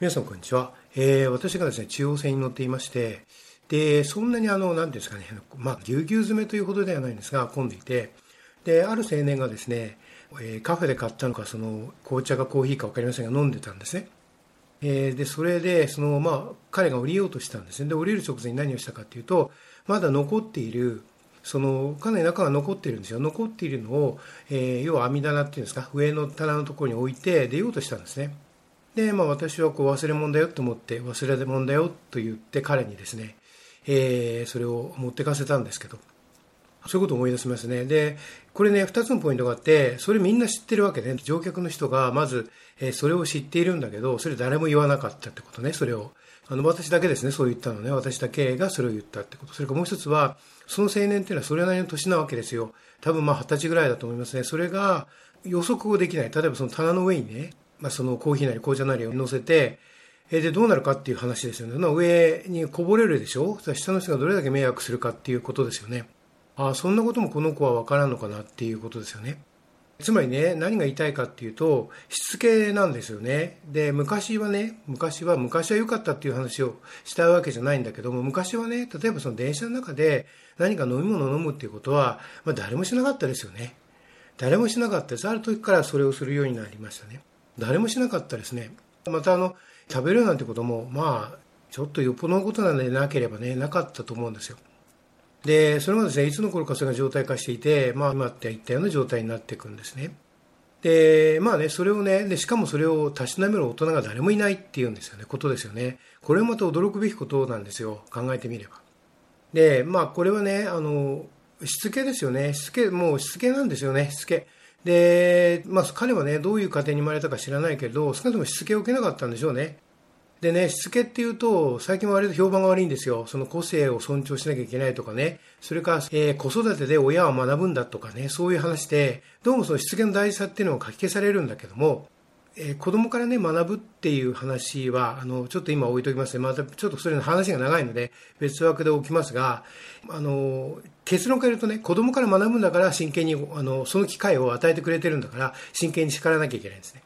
皆さんこんにちは、えー、私がですね中央線に乗っていましてでそんなにあの何ですかねまあぎゅうぎゅう詰めというほどではないんですが混んでいてである青年がですね、えー、カフェで買ったのかその紅茶かコーヒーか分かりませんが飲んでたんですね。えー、でそれでその、まあ、彼が降りようとしたんですね。で降りる直前に何をしたかというとまだ残っているそのかなり中が残っているんですよ。残っているのを、えー、要は網棚っていうんですか上の棚のところに置いて出ようとしたんですね。で、まあ、私はこう忘れ物だよと思って忘れ物だよと言って彼にですね、えー、それを持ってかせたんですけどそういうことを思い出しますね。で、これね、二つのポイントがあって、それみんな知ってるわけ、ね、乗客の人がまず、えー、それを知っているんだけど、それ誰も言わなかったってことね、それを。あの、私だけですね、そう言ったのね。私だけがそれを言ったってこと。それからもう一つは、その青年っていうのはそれなりの年なわけですよ。多分まあ二十歳ぐらいだと思いますね。それが予測をできない。例えばその棚の上にね、まあ、そのコーヒーなり紅茶なりを乗せて、えで、どうなるかっていう話ですよね。上にこぼれるでしょ？下の人がどれだけ迷惑するかっていうことですよね。ああ、そんなこともこの子は分からんのかなっていうことですよね。つまりね、何が言いたいかっていうと、しつけなんですよね。で、昔はね、昔は、昔は良かったっていう話をしたわけじゃないんだけども、昔はね、例えばその電車の中で何か飲み物を飲むっていうことは、まあ誰もしなかったですよね。誰もしなかったです。ある時からそれをするようになりましたね。誰もしなかったですね。またあの、食べるなんてことも、まあ、ちょっとよっぽどのことなんでなければね、なかったと思うんですよ。で、それがですね、いつの頃かそれが状態化していて、まあ今って言ったような状態になっていくんですね。で、まあね、それをね、で、しかもそれをたしなめる大人が誰もいないっていうんですよね、ことですよね。これもまた驚くべきことなんですよ、考えてみれば。で、まあこれはね、あの、しつけですよね。しつけ、もうしつけなんですよね、しつけ。で、まあ、彼はね、どういう家庭に生まれたか知らないけど、少なくともしつけを受けなかったんでしょうね。でね、しつけっていうと、最近は割と評判が悪いんですよ。その個性を尊重しなきゃいけないとかね。それから、えー、子育てで親は学ぶんだとかね、そういう話で、どうもそのしつけの大事さっていうのを書き消されるんだけども、えー、子供からね、学ぶっていう話は、あの、ちょっと今置いときますね。またちょっとそれの話が長いので、別枠で置きますが、あの、結論から言うとね、子供から学ぶんだから真剣に、あの、その機会を与えてくれてるんだから、真剣に叱らなきゃいけないんですね。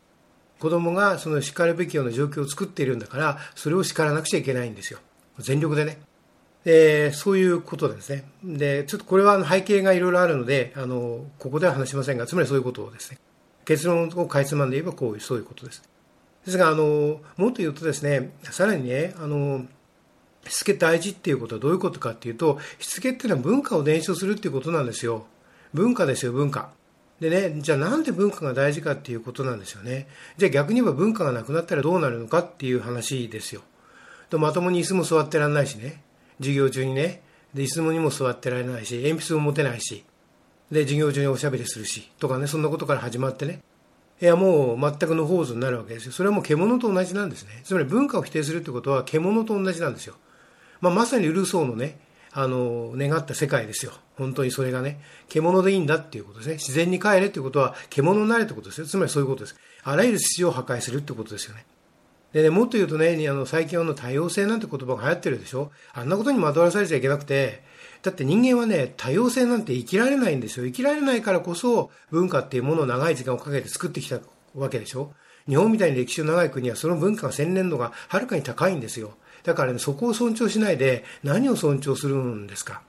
子供がその叱るべきような状況を作っているんだから、それを叱らなくちゃいけないんですよ。全力でね。で、そういうことですね。で、ちょっとこれは背景がいろいろあるので、あの、ここでは話しませんが、つまりそういうことですね。結論をかいつまんで言えばこういう、そういうことです。ですが、あの、もっと言うとですね、さらにね、あの、しつけ大事っていうことはどういうことかっていうと、しつけっていうのは文化を伝承するっていうことなんですよ。文化ですよ、文化。でね、じゃあなんで文化が大事かっていうことなんですよね。じゃあ逆に言えば文化がなくなったらどうなるのかっていう話ですよ。とまともに椅子も座ってられないしね。授業中にね。で、椅子にも座ってられないし、鉛筆も持てないし。で、授業中におしゃべりするし、とかね、そんなことから始まってね。いや、もう全くのーズになるわけですよ。それはもう獣と同じなんですね。つまり文化を否定するってことは獣と同じなんですよ。まあ、まさにルーソーのね、あの、願った世界ですよ。本当にそれがね、獣でいいんだっていうことですね。自然に帰れっていうことは、獣になれってことですよ。つまりそういうことです。あらゆる秩序を破壊するってことですよね。でね、もっと言うとね、あの、最近あの、多様性なんて言葉が流行ってるでしょ？あんなことに惑わされちゃいけなくて、だって人間はね、多様性なんて生きられないんですよ。生きられないからこそ文化っていうものを長い時間をかけて作ってきたわけでしょ？日本みたいに歴史の長い国はその文化が洗練度がはるかに高いんですよ。だからね、そこを尊重しないで何を尊重するんですか？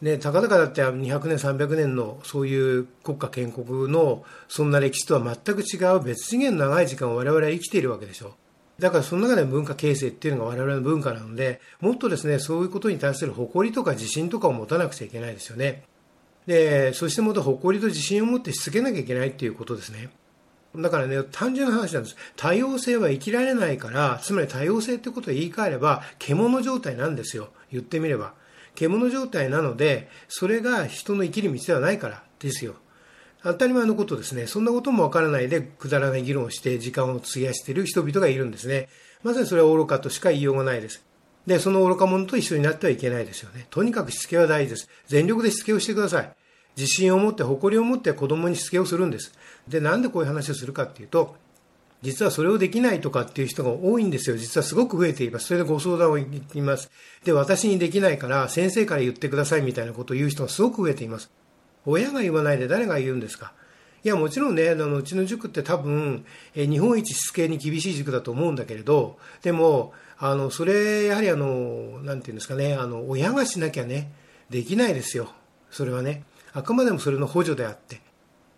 ね、たかだかだって200年、300年のそういう国家建国のそんな歴史とは全く違う別次元の長い時間を我々は生きているわけでしょ？だからその中で文化形成っていうのが我々の文化なので、もっとですね、そういうことに対する誇りとか自信とかを持たなくちゃいけないですよね。で、そしてもっと誇りと自信を持ってしつけなきゃいけないっていうことですね。だからね、単純な話なんです。多様性は生きられないから、つまり多様性ってことを言い換えれば、獣状態なんですよ。言ってみれば。獣状態なので、それが人の生きる道ではないからですよ。当たり前のことですね。そんなこともわからないで、くだらない議論をして時間を費やしている人々がいるんですね。まさにそれは愚かとしか言いようがないです。で、その愚か者と一緒になってはいけないですよね。とにかくしつけは大事です。全力でしつけをしてください。自信を持って、誇りを持って子供にしつけをするんです。で、なんでこういう話をするかっていうと、実はそれをできないとかっていう人が多いんですよ。実はすごく増えています。それでご相談を行きます。で、私にできないから先生から言ってくださいみたいなことを言う人がすごく増えています。親が言わないで誰が言うんですか？いや、もちろんね、あのうちの塾って多分、え日本一しつけに厳しい塾だと思うんだけれど、でも、あの、それ、やはりあの、なんていうんですかね、あの、親がしなきゃね、できないですよ。それはね。あくまでもそれの補助であって。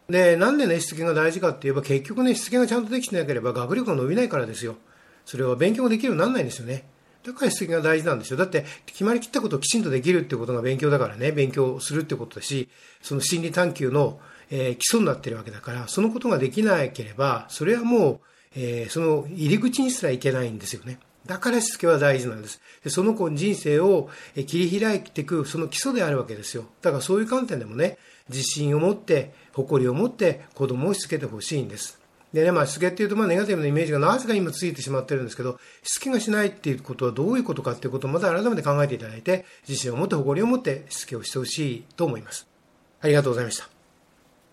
で、なんでね、しつけが大事かって言えば、結局ね、しつけがちゃんとできてなければ学力が伸びないからですよ。それは勉強ができるようにならないんですよね。だからしつけが大事なんですよ。だって、決まりきったことをきちんとできるってことが勉強だからね、勉強するってことだし、その心理探求の、えー、基礎になってるわけだから、そのことができなければ、それはもう、えー、その入り口にすらいけないんですよね。だからしつけは大事なんです。でその子の人生を切り開いていく、その基礎であるわけですよ。だからそういう観点でもね、自信を持って、誇りを持って子供をしつけてほしいんです。でね、まあ、しつけっていうと、まあ、ネガティブなイメージがなぜか今ついてしまってるんですけど、しつけがしないっていうことはどういうことかっていうことをまた改めて考えていただいて、自信を持って誇りを持ってしつけをしてほしいと思います。ありがとうございました。